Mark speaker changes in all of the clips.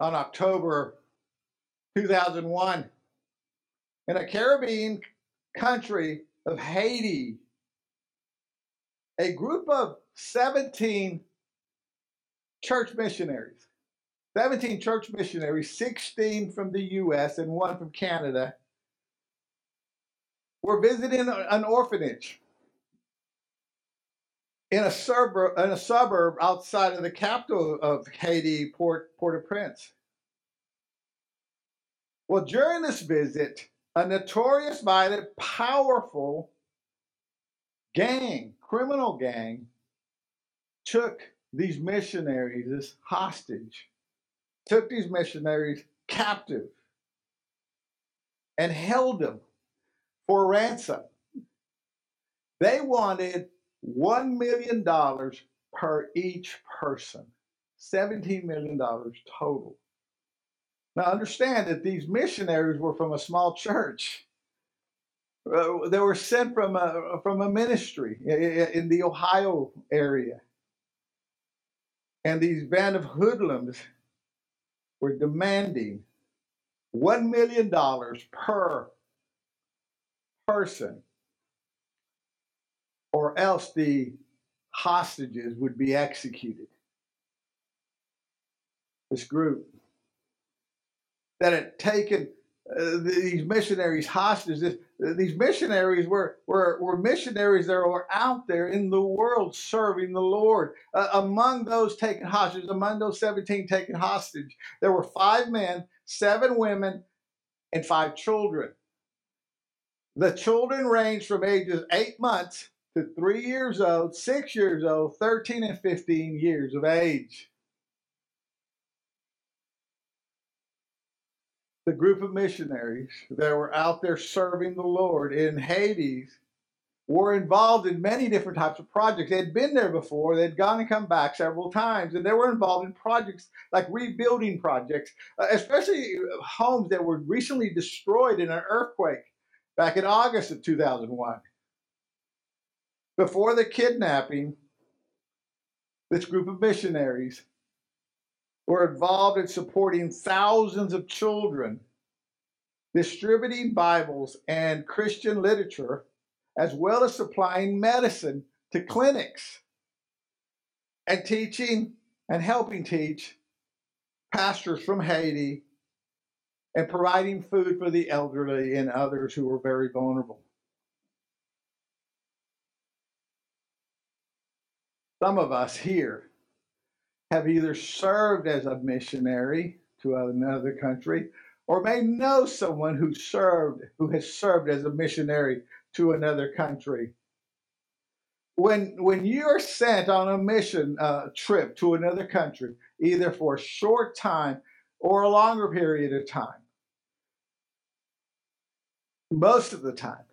Speaker 1: On October 2001 in a Caribbean country of Haiti. A group of 17 church missionaries, 17 church missionaries, 16 from the US and one from Canada, were visiting an orphanage in a suburb in a suburb outside of the capital of Haiti, Port Port-au-Prince. Well, during this visit, a notorious, violent, powerful gang, criminal gang, took these missionaries as hostage, took these missionaries captive, and held them for ransom. They wanted $1 million per each person, $17 million total. Now, understand that these missionaries were from a small church. Uh, they were sent from a, from a ministry in the Ohio area. And these band of hoodlums were demanding $1 million per person else the hostages would be executed. This group that had taken uh, these missionaries hostages, this, these missionaries were, were, were missionaries that were out there in the world serving the Lord. Uh, among those taken hostages, among those 17 taken hostage, there were five men, seven women, and five children. The children ranged from ages eight months to three years old, six years old, 13 and 15 years of age. The group of missionaries that were out there serving the Lord in Haiti were involved in many different types of projects. They had been there before, they'd gone and come back several times, and they were involved in projects like rebuilding projects, uh, especially homes that were recently destroyed in an earthquake back in August of 2001. Before the kidnapping, this group of missionaries were involved in supporting thousands of children, distributing Bibles and Christian literature, as well as supplying medicine to clinics and teaching and helping teach pastors from Haiti and providing food for the elderly and others who were very vulnerable. Some of us here have either served as a missionary to another country or may know someone who served who has served as a missionary to another country. When when you're sent on a mission uh, trip to another country either for a short time or a longer period of time most of the time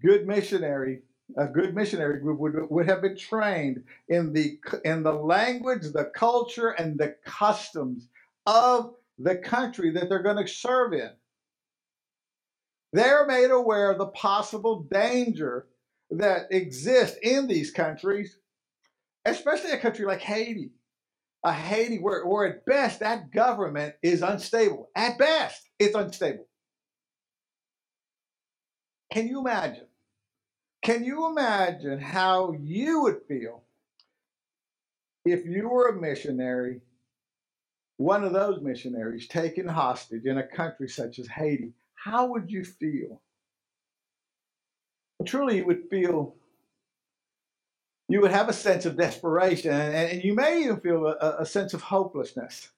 Speaker 1: good missionary a good missionary group would, would have been trained in the in the language, the culture, and the customs of the country that they're going to serve in. They're made aware of the possible danger that exists in these countries, especially a country like Haiti. A Haiti where, where at best that government is unstable. At best, it's unstable. Can you imagine? Can you imagine how you would feel if you were a missionary, one of those missionaries taken hostage in a country such as Haiti? How would you feel? Truly, you would feel, you would have a sense of desperation, and, you may even feel a, a sense of hopelessness.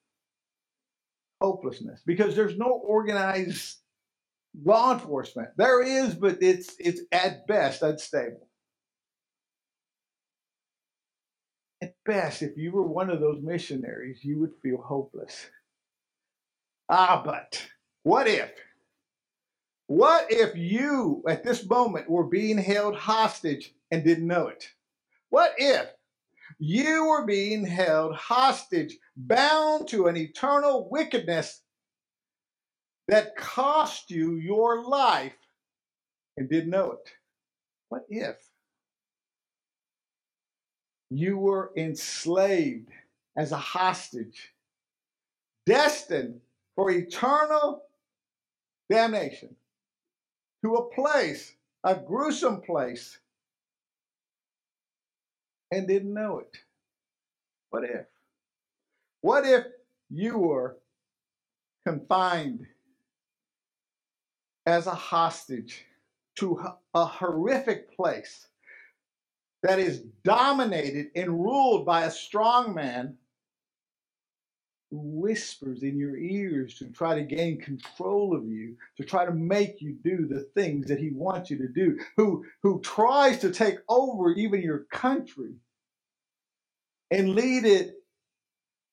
Speaker 1: Hopelessness, because there's no organized law enforcement. There is, but it's it's at best unstable. At best, if you were one of those missionaries, you would feel hopeless. Ah, but what if? What if you, at this moment, were being held hostage and didn't know it? What if you were being held hostage, bound to an eternal wickedness that cost you your life and didn't know it? What if you were enslaved as a hostage, destined for eternal damnation to a place, a gruesome place, and didn't know it? What if? What if you were confined as a hostage to a horrific place that is dominated and ruled by a strong man who whispers in your ears to try to gain control of you, to try to make you do the things that he wants you to do, who, who tries to take over even your country and lead it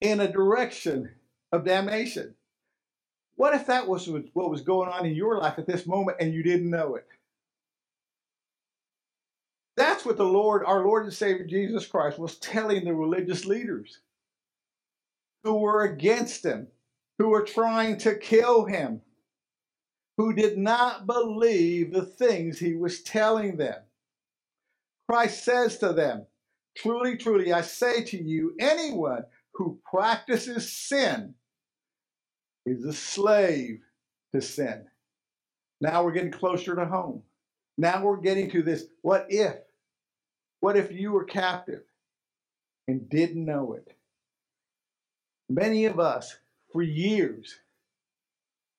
Speaker 1: in a direction of damnation. What if that was what was going on in your life at this moment and you didn't know it? That's what the Lord, our Lord and Savior Jesus Christ, was telling the religious leaders who were against him, who were trying to kill him, who did not believe the things he was telling them. Christ says to them, Truly, truly, I say to you, anyone who practices sin is a slave to sin. Now we're getting closer to home. Now we're getting to this what if? What if you were captive and didn't know it? Many of us, for years,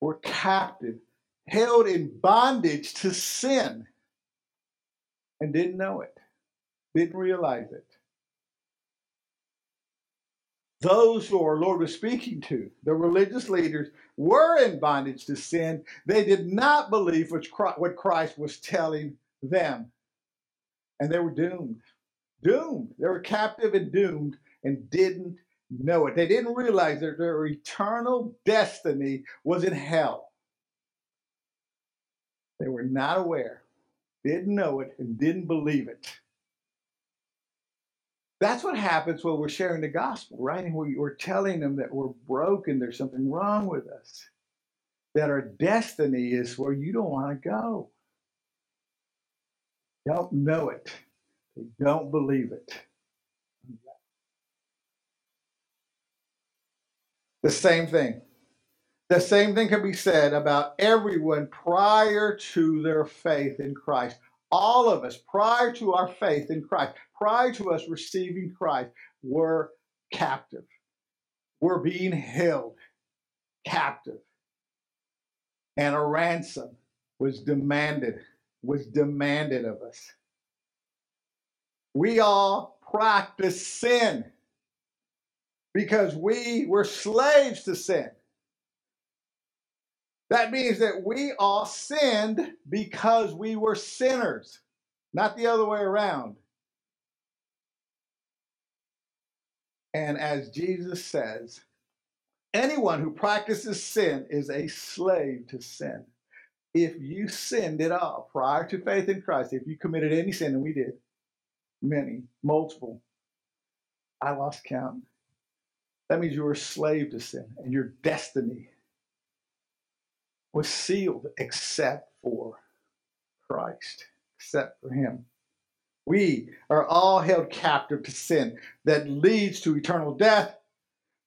Speaker 1: were captive, held in bondage to sin, and didn't know it, didn't realize it. Those who our Lord was speaking to, the religious leaders, were in bondage to sin. They did not believe what Christ was telling them. And they were doomed. Doomed. They were captive and doomed and didn't know it. They didn't realize that their eternal destiny was in hell. They were not aware, didn't know it, and didn't believe it. That's what happens when we're sharing the gospel, right? And we're telling them that we're broken, there's something wrong with us, that our destiny is where you don't want to go. Don't know it, they don't believe it. The same thing. The same thing can be said about everyone prior to their faith in Christ. All of us, prior to our faith in Christ, prior to us receiving Christ, were captive. We're being held captive. And a ransom was demanded, was demanded of us. We all practice sin because we were slaves to sin. That means that we all sinned because we were sinners, not the other way around. And as Jesus says, anyone who practices sin is a slave to sin. If you sinned at all prior to faith in Christ, if you committed any sin, and we did, many, multiple, I lost count that means you were a slave to sin, and your destiny was sealed except for Christ, except for Him. We are all held captive to sin that leads to eternal death.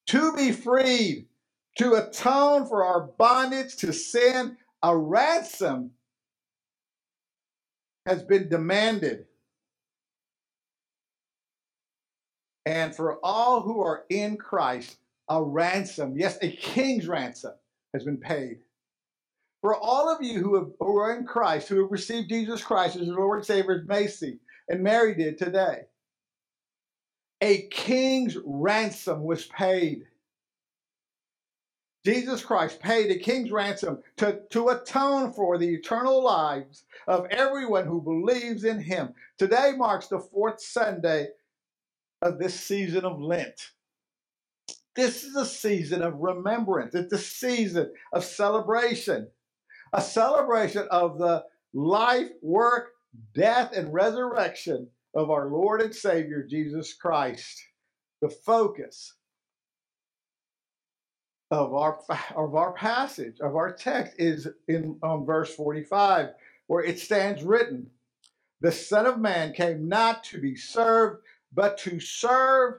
Speaker 1: To be freed, to atone for our bondage to sin, a ransom has been demanded And for all who are in Christ, a ransom, yes, a king's ransom, has been paid. For all of you who, have, who are in Christ, who have received Jesus Christ as your Lord and Savior, as Macy and Mary did today, a king's ransom was paid. Jesus Christ paid a king's ransom to, to atone for the eternal lives of everyone who believes in him. Today marks the fourth Sunday of this season of Lent. This is a season of remembrance. It's a season of celebration, a celebration of the life, work, death, and resurrection of our Lord and Savior Jesus Christ. The focus of our of our passage of our text is in um, verse 45 where it stands written the son of man came not to be served but to serve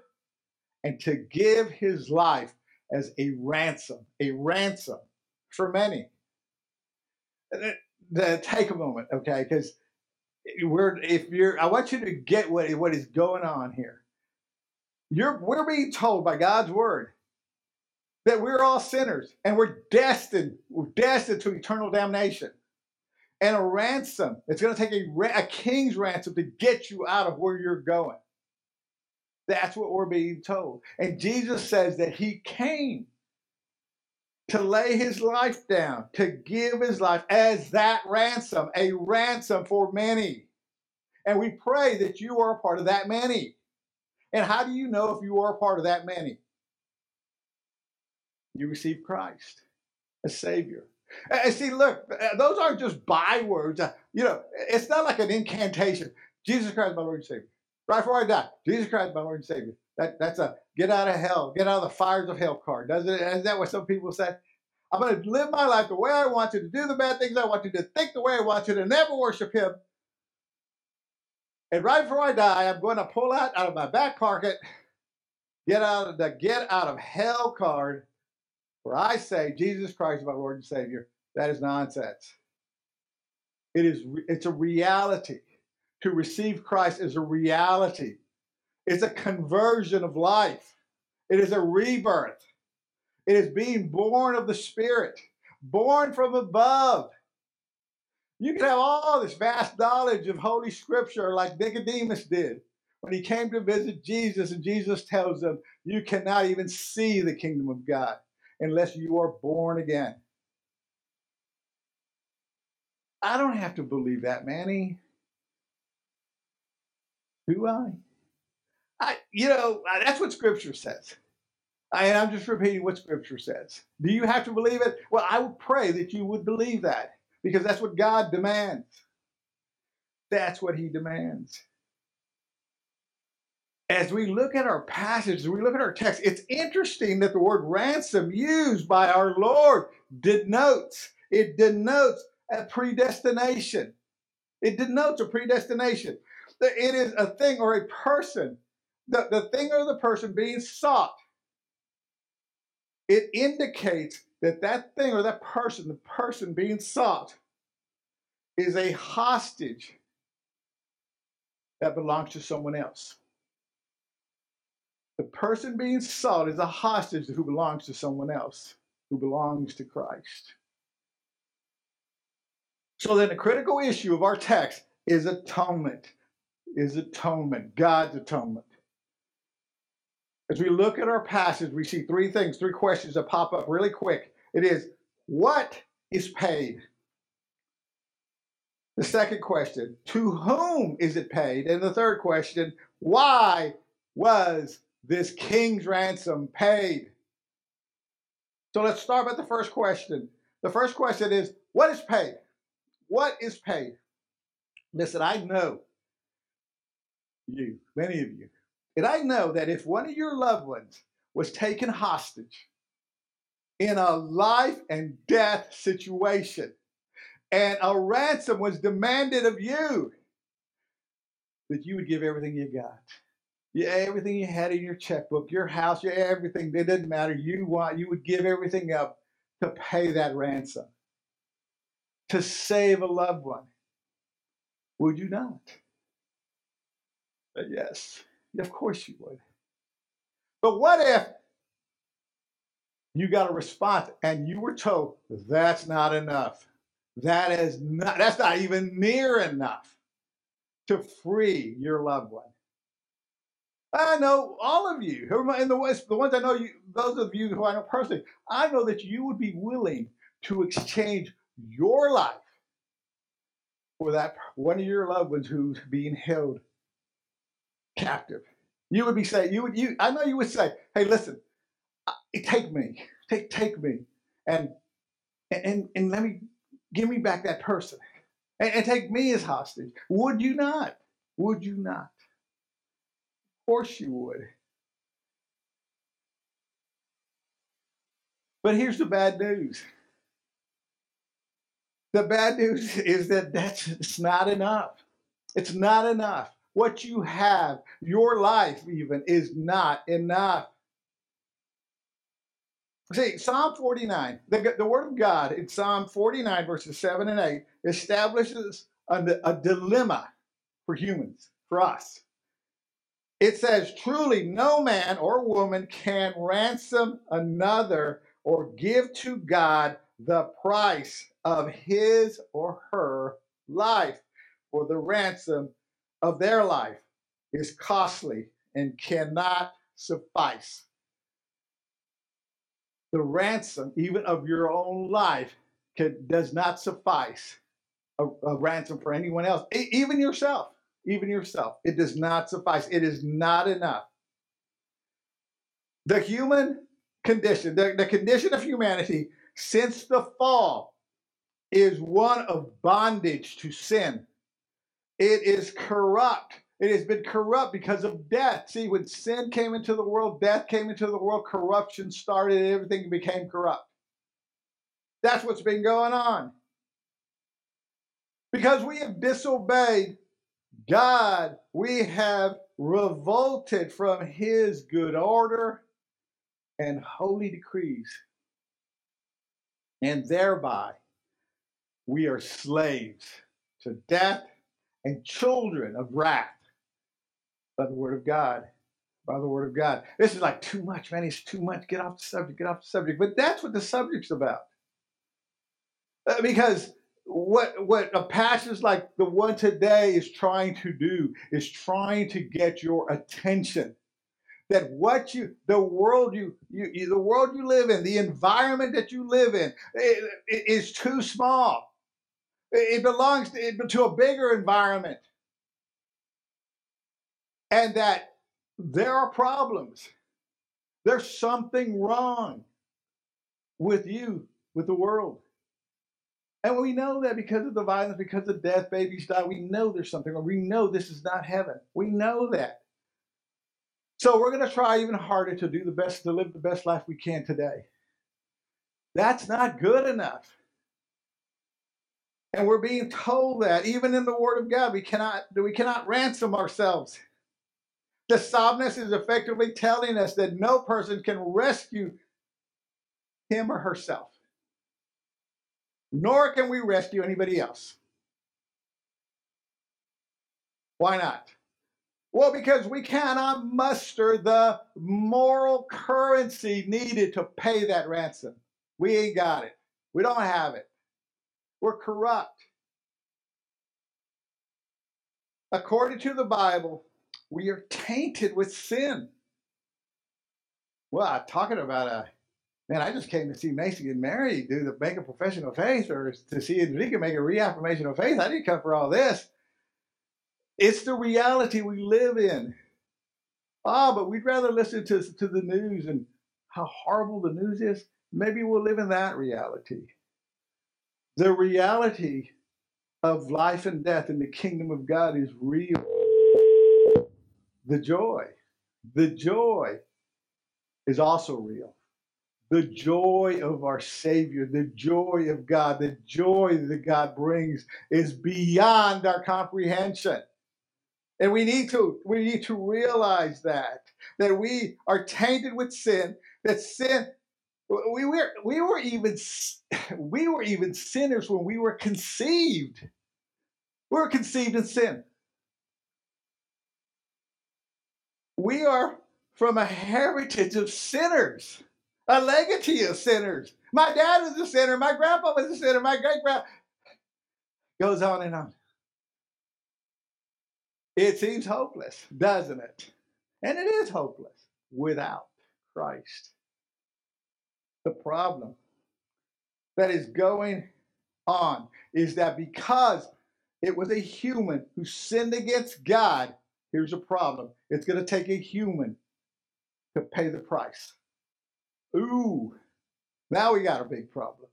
Speaker 1: and to give his life as a ransom a ransom for many the, take a moment okay because we're if you're i want you to get what, what is going on here you're we're being told by god's word that we're all sinners and we're destined, we're destined to eternal damnation. And a ransom, it's going to take a, a king's ransom to get you out of where you're going. That's what we're being told. And Jesus says that he came to lay his life down, to give his life as that ransom, a ransom for many. And we pray that you are a part of that many. And how do you know if you are a part of that many? you receive Christ as Savior. And see, look, uh, those aren't just bywords. Uh, you know, it's not like an incantation. Jesus Christ, my Lord and Savior. Right before I die, Jesus Christ, my Lord and Savior. That, that's a get out of hell, get out of the fires of hell card. Doesn't it? Is that what some people say? I'm going to live my life the way I want to, to do the bad things I want to, to think the way I want to, to never worship Him. And right before I die, I'm going to pull out out of my back pocket, get out of the get out of hell card, where I say Jesus Christ is my Lord and Savior, that is nonsense. It is it's a reality. To receive Christ is a reality. It's a conversion of life. It is a rebirth. It is being born of the Spirit, born from above. You can have all this vast knowledge of Holy Scripture like Nicodemus did when he came to visit Jesus, and Jesus tells him, You cannot even see the kingdom of God unless you are born again. I don't have to believe that, Manny. Do I? I, you know, uh, that's what Scripture says. And I'm just repeating what Scripture says. Do you have to believe it? Well, I would pray that you would believe that because that's what God demands. That's what He demands as we look at our passage, as we look at our text, it's interesting that the word ransom used by our Lord denotes, it denotes a predestination. It denotes a predestination. It is a thing or a person, the, the thing or the person being sought. It indicates that that thing or that person, the person being sought, is a hostage that belongs to someone else. The person being sought is a hostage who belongs to someone else, who belongs to Christ. So then the critical issue of our text is atonement. Is atonement, God's atonement. As we look at our passage, we see three things, three questions that pop up really quick. It is, what is paid? The second question, to whom is it paid? And the third question, why was this king's ransom paid? So let's start with the first question. The first question is what is paid? What is paid? Listen, I know you, many of you, and I know that if one of your loved ones was taken hostage in a life and death situation and a ransom was demanded of you, that you would give everything you got yeah, everything you had in your checkbook, your house, your everything, it didn't matter. You want you would give everything up to pay that ransom, to save a loved one. Would you not? But uh, of course you would. But what if you got a response and you were told that's not enough? That is not that's not even near enough to free your loved one. I know all of you who are in the West, the ones I know you, those of you who I know personally, I know that you would be willing to exchange your life for that one of your loved ones who's being held captive You would be saying, you would, you, I know you would say, hey, listen, uh, take me, take, take me, and, and, and let me, give me back that person, and, and take me as hostage. Would you not? Would you not? Of course you would. But here's the bad news. The bad news is that that's it's not enough. It's not enough. What you have, your life even, is not enough. See, Psalm 49, the, the Word of God in Psalm 49, verses 7 and 8, establishes a, a dilemma for humans, for us. It says, Truly, no man or woman can ransom another or give to God the price of his or her life, for the ransom of their life is costly and cannot suffice. The ransom, even of your own life, can, does not suffice a, a ransom for anyone else, e- even yourself. Even yourself. It does not suffice. It is not enough. The human condition, the, the condition of humanity since the fall is one of bondage to sin. It is corrupt. It has been corrupt because of death. See, when sin came into the world, death came into the world, corruption started, everything became corrupt. That's what's been going on. Because we have disobeyed God, we have revolted from his good order and holy decrees. And thereby, we are slaves to death and children of wrath by the word of God. By the word of God. This is like too much, man. It's too much. Get off the subject. Get off the subject. But that's what the subject's about. Uh, because what what a passage like the one today is trying to do is trying to get your attention that what you the world you, you the world you live in the environment that you live in it, it is too small it belongs to a bigger environment. And that there are problems. There's something wrong with you, with the world. And we know that because of the violence, because of death, babies die. We know there's something wrong. We know this is not heaven. We know that. So we're going to try even harder to do the best, to live the best life we can today. That's not good enough. And we're being told that even in the Word of God, we cannot we cannot ransom ourselves. The psalmist is effectively telling us that no person can rescue him or herself, nor can we rescue anybody else. Why not? Well, because we cannot muster the moral currency needed to pay that ransom. We ain't got it. We don't have it. We're corrupt. According to the Bible, we are tainted with sin. Well, I'm talking about a man, I just came to see Macy get married, do the make a profession of faith, or to see Enrique make a reaffirmation of faith. I didn't come for all this. It's the reality we live in. Ah, but we'd rather listen to, to the news and how horrible the news is. Maybe we'll live in that reality. The reality of life and death in the kingdom of God is real. The joy, the joy is also real. The joy of our Savior, the joy of God, the joy that God brings is beyond our comprehension. And we need to we need to realize that that we are tainted with sin, that sin we were we were even we were even sinners when we were conceived. We were conceived in sin. We are from a heritage of sinners, a legacy of sinners. My dad was a sinner. My grandpa was a sinner. My great grandpa goes on and on. It seems hopeless, doesn't it? And it is hopeless without Christ the problem that is going on is that because it was a human who sinned against God, here's a problem. It's going to take a human to pay the price. Ooh, now we got a big problem.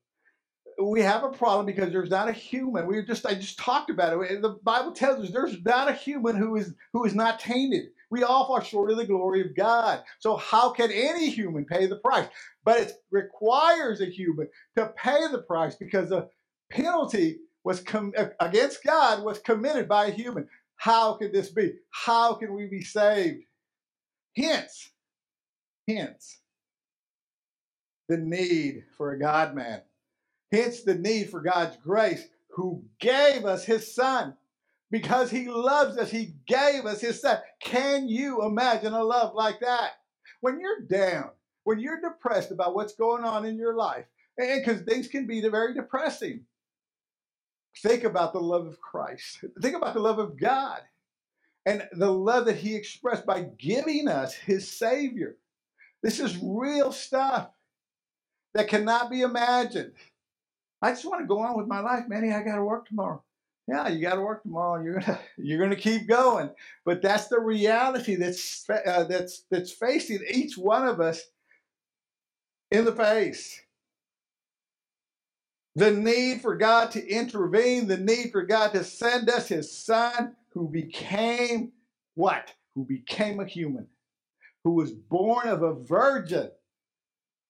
Speaker 1: We have a problem because there's not a human. We just I just talked about it. The Bible tells us there's not a human who is who is not tainted. We all fall short of the glory of God. So how can any human pay the price? But it requires a human to pay the price because the penalty was com- uh, against God was committed by a human. How can this be? How can we be saved? Hence, hence the need for a God man. Hence the need for God's grace, who gave us his son. Because he loves us, he gave us his son. Can you imagine a love like that? When you're down, when you're depressed about what's going on in your life, and because things can be very depressing, think about the love of Christ. Think about the love of God and the love that he expressed by giving us his Savior. This is real stuff that cannot be imagined. I just want to go on with my life, Manny. I got to work tomorrow. Yeah, you got to work tomorrow. You're gonna you're gonna keep going, but that's the reality that's uh, that's that's facing each one of us in the face. The need for God to intervene, the need for God to send us His Son, who became what? Who became a human, who was born of a virgin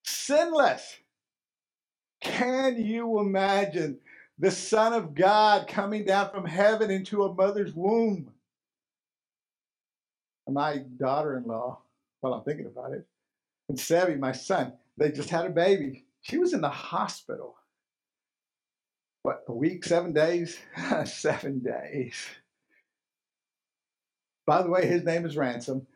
Speaker 1: sinless. Can you imagine the Son of God coming down from heaven into a mother's womb? My daughter in law, while I'm thinking about it, and Sevy, my son, they just had a baby. She was in the hospital. What, a week, seven days? seven days. By the way, his name is Ransom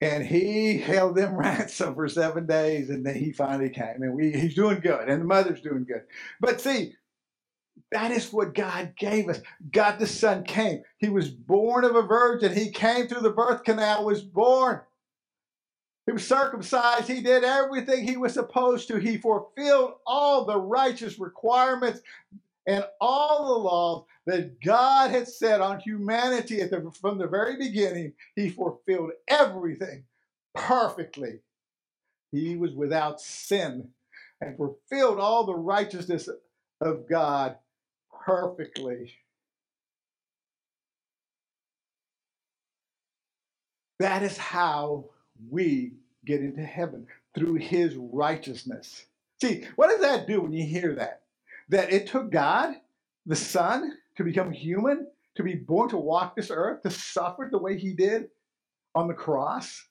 Speaker 1: and he held them ransom for seven days and then he finally came and we, he's doing good and the mother's doing good but see that is what god gave us. God the son came. He was born of a virgin. He came through the birth canal was born. He was circumcised. He did everything he was supposed to. He fulfilled all the righteous requirements and all the laws that God had set on humanity the, from the very beginning, he fulfilled everything perfectly. He was without sin and fulfilled all the righteousness of God perfectly. That is how we get into heaven through his righteousness. See, what does that do when you hear that? That it took God, the Son, to become human, to be born to walk this earth, to suffer the way he did on the cross.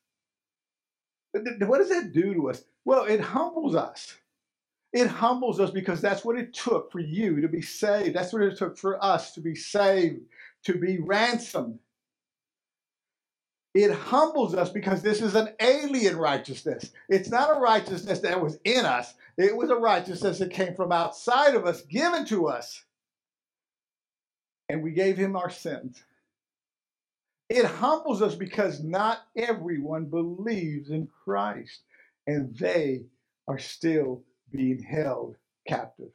Speaker 1: What does that do to us? Well, it humbles us. It humbles us because that's what it took for you to be saved. That's what it took for us to be saved, to be ransomed. It humbles us because this is an alien righteousness. It's not a righteousness that was in us, it was a righteousness that came from outside of us, given to us and we gave him our sins. It humbles us because not everyone believes in Christ and they are still being held captive.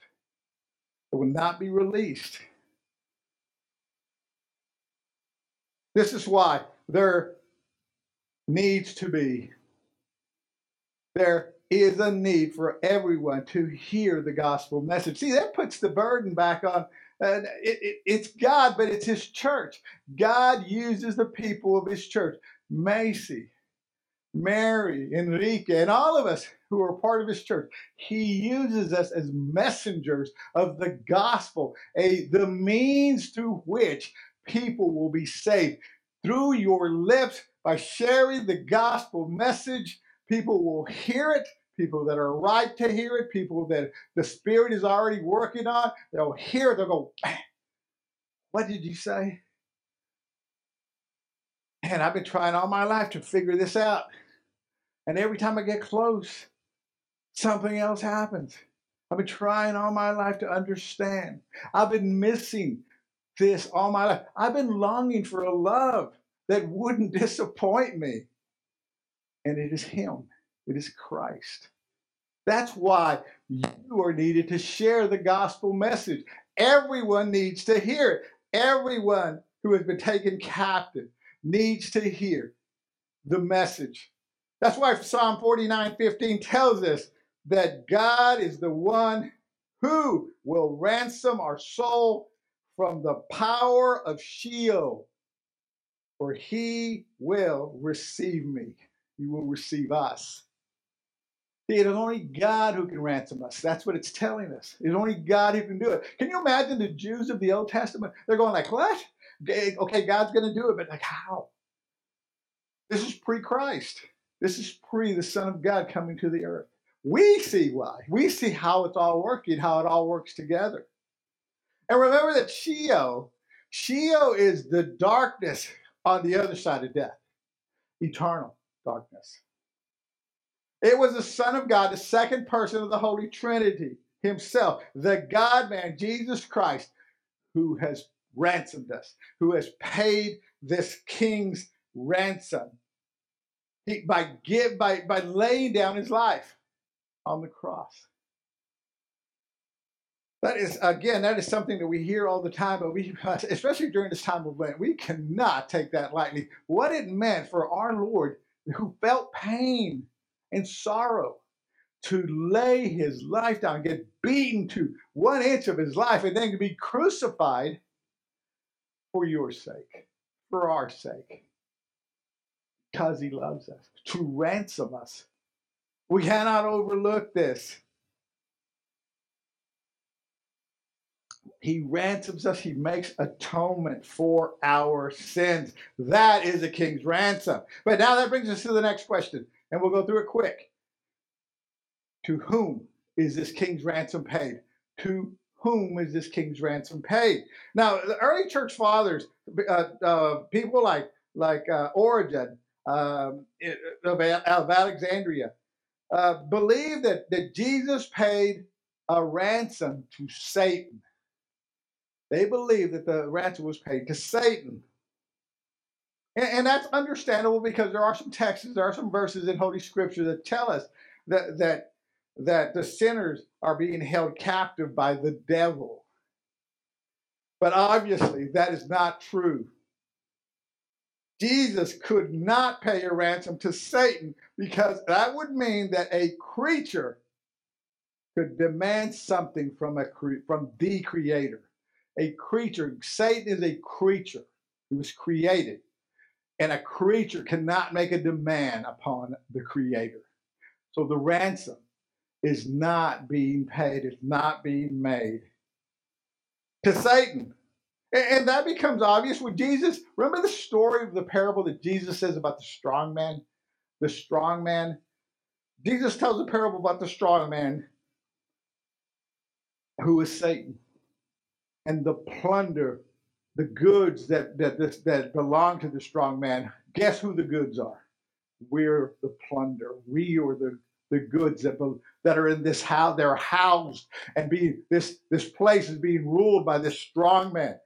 Speaker 1: It will not be released. This is why there needs to be, there is a need for everyone to hear the gospel message. See, that puts the burden back on it, it, it's God, but it's His church. God uses the people of His church. Macy, Mary, Enrique, and all of us who are part of His church. He uses us as messengers of the gospel, a the means through which people will be saved. Through your lips, by sharing the gospel message, people will hear it people that are right to hear it, people that the Spirit is already working on. They'll hear it, they'll go, What did you say? And I've been trying all my life to figure this out. And every time I get close, something else happens. I've been trying all my life to understand. I've been missing this all my life. I've been longing for a love that wouldn't disappoint me. And it is Him. It is Christ. That's why you are needed to share the gospel message. Everyone needs to hear it. Everyone who has been taken captive. needs to hear the message. That's why Psalm 49 15 tells us that God is the one who will ransom our soul from the power of Sheol, for he will receive me. He will receive us. It is only God who can ransom us. That's what it's telling us. It's only God who can do it. Can you imagine the Jews of the Old Testament? They're going like, what? Okay, God's going to do it, but like how? This is pre-Christ. This is pre the Son of God coming to the earth. We see why. We see how it's all working, how it all works together. And remember that Sheol, Sheol is the darkness on the other side of death, eternal darkness. It was the Son of God, the second person of the Holy Trinity himself, the God man, Jesus Christ, who has ransomed us, who has paid this king's ransom he, by, give, by, by laying down his life on the cross. That is, again, that is something that we hear all the time, but we, especially during this time of Lent, we cannot take that lightly. What it meant for our Lord, who felt pain and sorrow, to lay his life down, get beaten to one inch of his life, and then to be crucified for your sake, for our sake, because he loves us, to ransom us. We cannot overlook this. He ransoms us. He makes atonement for our sins. That is a king's ransom. But now that brings us to the next question, and we'll go through it quick. To whom is this king's ransom paid? To whom is this king's ransom paid? Now, the early church fathers, uh, uh, people like like uh, Origen um, of, Alexandria, uh, believed that, that Jesus paid a ransom to Satan. They believe that the ransom was paid to Satan. And, and, that's understandable because there are some texts, there are some verses in Holy Scripture that tell us that, that, that the sinners are being held captive by the devil. But obviously, that is not true. Jesus could not pay a ransom to Satan because that would mean that a creature could demand something from a from the creator a creature. Satan is a creature. He was created. And a creature cannot make a demand upon the creator. So the ransom is not being paid, it's not being made to Satan. And that becomes obvious with Jesus. Remember the story of the parable that Jesus says about the strong man? The strong man. Jesus tells a parable about the strong man who is Satan and the plunder, the goods that that this, that belong to the strong man. Guess who the goods are? We're the plunder. We are the the goods that that are in this house. They're housed and being this this place is being ruled by this strong man.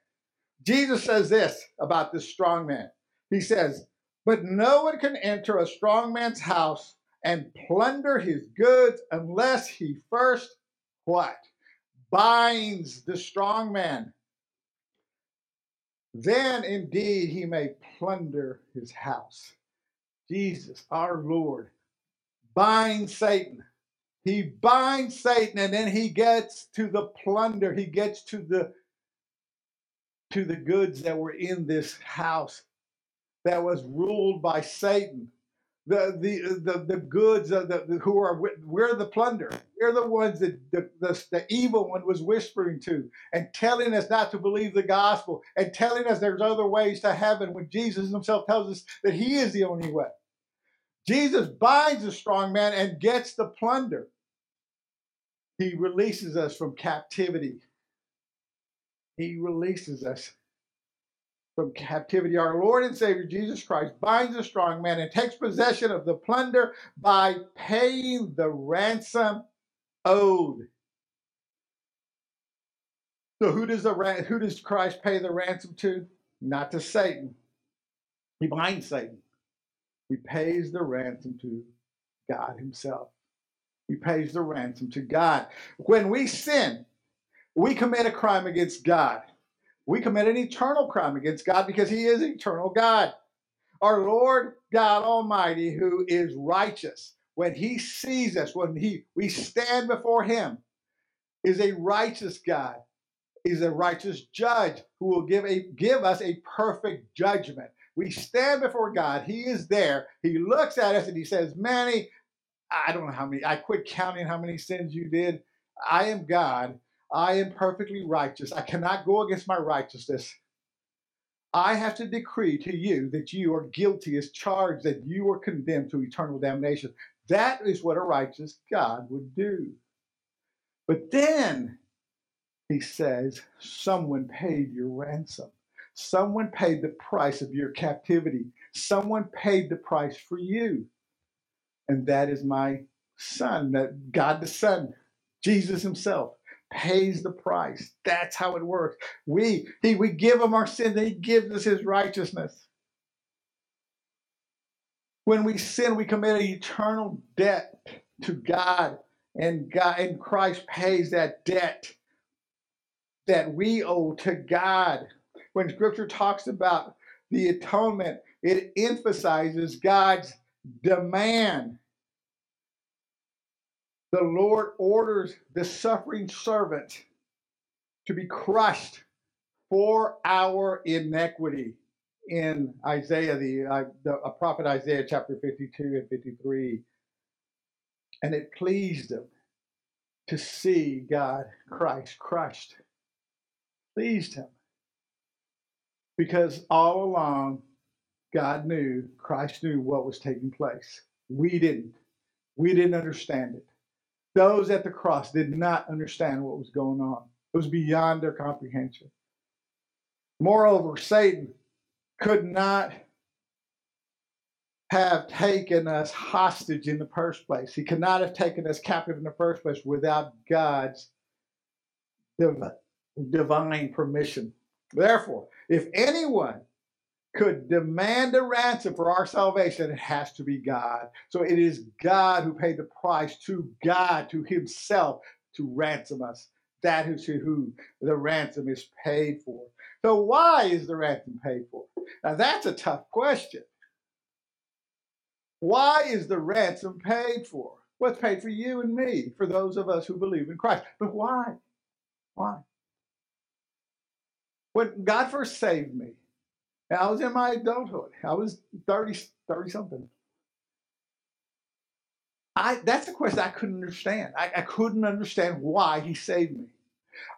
Speaker 1: Jesus says this about this strong man. He says, "But no one can enter a strong man's house and plunder his goods unless he first what binds the strong man. Then indeed he may plunder his house. Jesus, our Lord, binds Satan. He binds Satan and then he gets to the plunder. He gets to the to the goods that were in this house that was ruled by Satan. The the the, the goods of the, the, who are we're the plunder. We're the ones that the, the, the evil one was whispering to and telling us not to believe the gospel and telling us there's other ways to heaven when jesus himself tells us that he is the only way. Jesus binds the strong man and gets the plunder. He releases us from captivity he releases us from captivity. Our Lord and Savior Jesus Christ binds the strong man and takes possession of the plunder by paying the ransom owed. So who does the who does Christ pay the ransom to? Not to Satan. He binds Satan. He pays the ransom to God Himself. He pays the ransom to God. When we sin, we commit a crime against God we commit an eternal crime against God because He is eternal God. Our Lord God Almighty, who is righteous, when he sees us, when he we stand before him, is a righteous God. He's a righteous judge who will give a give us a perfect judgment. We stand before God. He is there. He looks at us and he says, Manny, I don't know how many, I quit counting how many sins you did. I am God. I am perfectly righteous. I cannot go against my righteousness. I have to decree to you that you are guilty as charged, that you are condemned to eternal damnation. That is what a righteous God would do. But then he says, Someone paid your ransom. Someone paid the price of your captivity. Someone paid the price for you. And that is my son, that God the Son, Jesus Himself pays the price. That's how it works. We he we give him our sin, he gives us his righteousness. When we sin, we commit an eternal debt to God, and God and Christ pays that debt that we owe to God. When scripture talks about the atonement, it emphasizes God's demand the Lord orders the suffering servant to be crushed for our iniquity in Isaiah, the, uh, the prophet Isaiah chapter 52 and 53. And it pleased him to see God, Christ, crushed. Pleased him. Because all along, God knew, Christ knew what was taking place. We didn't. We didn't understand it. Those at the cross did not understand what was going on, it was beyond their comprehension. Moreover, Satan could not have taken us hostage in the first place. He could not have taken us captive in the first place without God's divine permission. Therefore, if anyone could demand a ransom for our salvation, it has to be God. So it is God who paid the price to God, to Himself, to ransom us. That is who the ransom is paid for. So, why is the ransom paid for? Now, that's a tough question. Why is the ransom paid for? It's paid for you and me, for those of us who believe in Christ. But why? Why? When God first saved me, and I was in my adulthood. I was 30, 30 something. I, that's a question I couldn't understand. I, I couldn't understand why he saved me.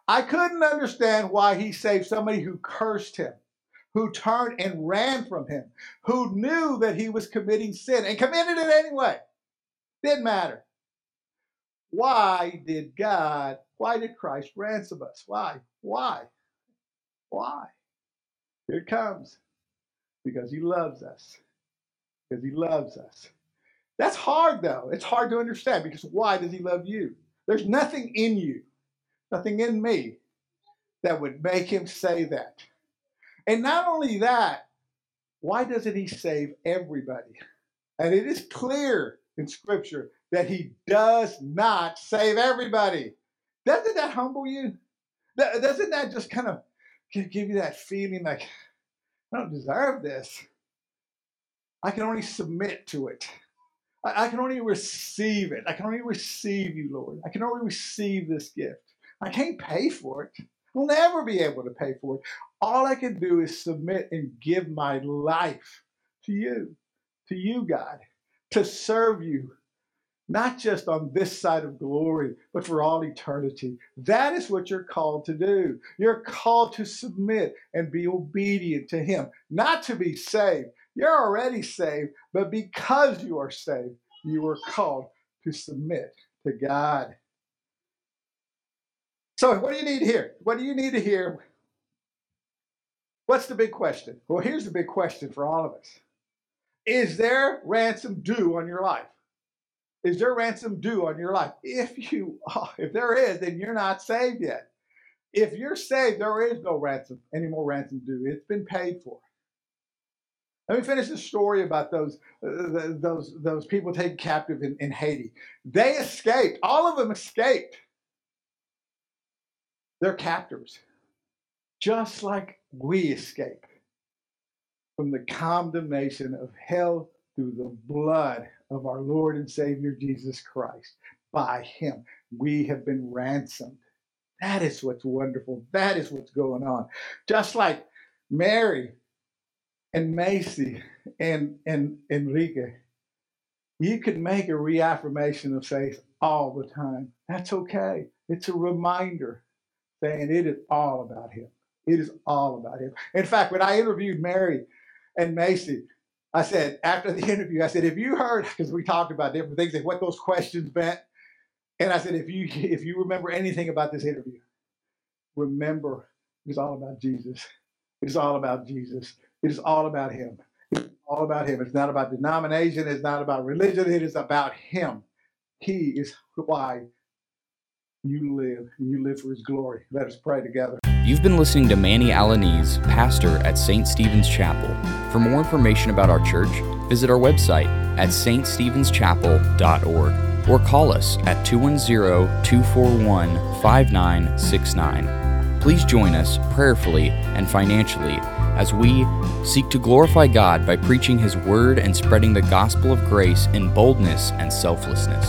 Speaker 1: I couldn't understand why he saved somebody who cursed him, who turned and ran from him, who knew that he was committing sin and committed it anyway. Didn't matter. Why did God, why did Christ ransom us? Why? Why? Why? Here it comes. Because he loves us. Because he loves us. That's hard, though. It's hard to understand because why does he love you? There's nothing in you, nothing in me that would make him say that. And not only that, why doesn't he save everybody? And it is clear in Scripture that he does not save everybody. Doesn't that humble you? Doesn't that just kind of give you that feeling like, I don't deserve this. I can only submit to it. I, I, can only receive it. I can only receive you, Lord. I can only receive this gift. I can't pay for it. I'll never be able to pay for it. All I can do is submit and give my life to you, to you, God, to serve you, not just on this side of glory, but for all eternity. That is what you're called to do. You're called to submit and be obedient to Him, not to be saved. You're already saved, but because you are saved, you are called to submit to God. So, what do you need hear? What do you need to hear? What's the big question? Well, here's the big question for all of us Is there ransom due on your life? Is there ransom due on your life? If you if there is, then you're not saved yet. If you're saved, there is no ransom, any more ransom due. It's been paid for. Let me finish the story about those uh, those those people taken captive in, in Haiti. They escaped. All of them escaped. Their captors, just like we escape. from the condemnation of hell through the blood of our Lord and Savior Jesus Christ. By Him, we have been ransomed. That is what's wonderful. That is what's going on. Just like Mary and Macy and, and Enrique, you could make a reaffirmation of faith all the time. That's okay. It's a reminder saying it is all about Him. It is all about Him. In fact, when I interviewed Mary and Macy, I said, after the interview, I said, if you heard, because we talked about different things and what those questions meant, and I said, if you if you remember anything about this interview, remember it's all about Jesus. It is all about Jesus. It is all about Him. It's all about Him. It's not about denomination. It's not about religion. It is about Him. He is why you live. You live for His glory. Let us pray together.
Speaker 2: You've been listening to Manny Alaniz, pastor at St. Stephen's Chapel. For more information about our church, visit our website at ststephenschapel.org or call us at 210 241 5969. Please join us prayerfully and financially as we seek to glorify God by preaching His Word and spreading the gospel of grace in boldness and selflessness.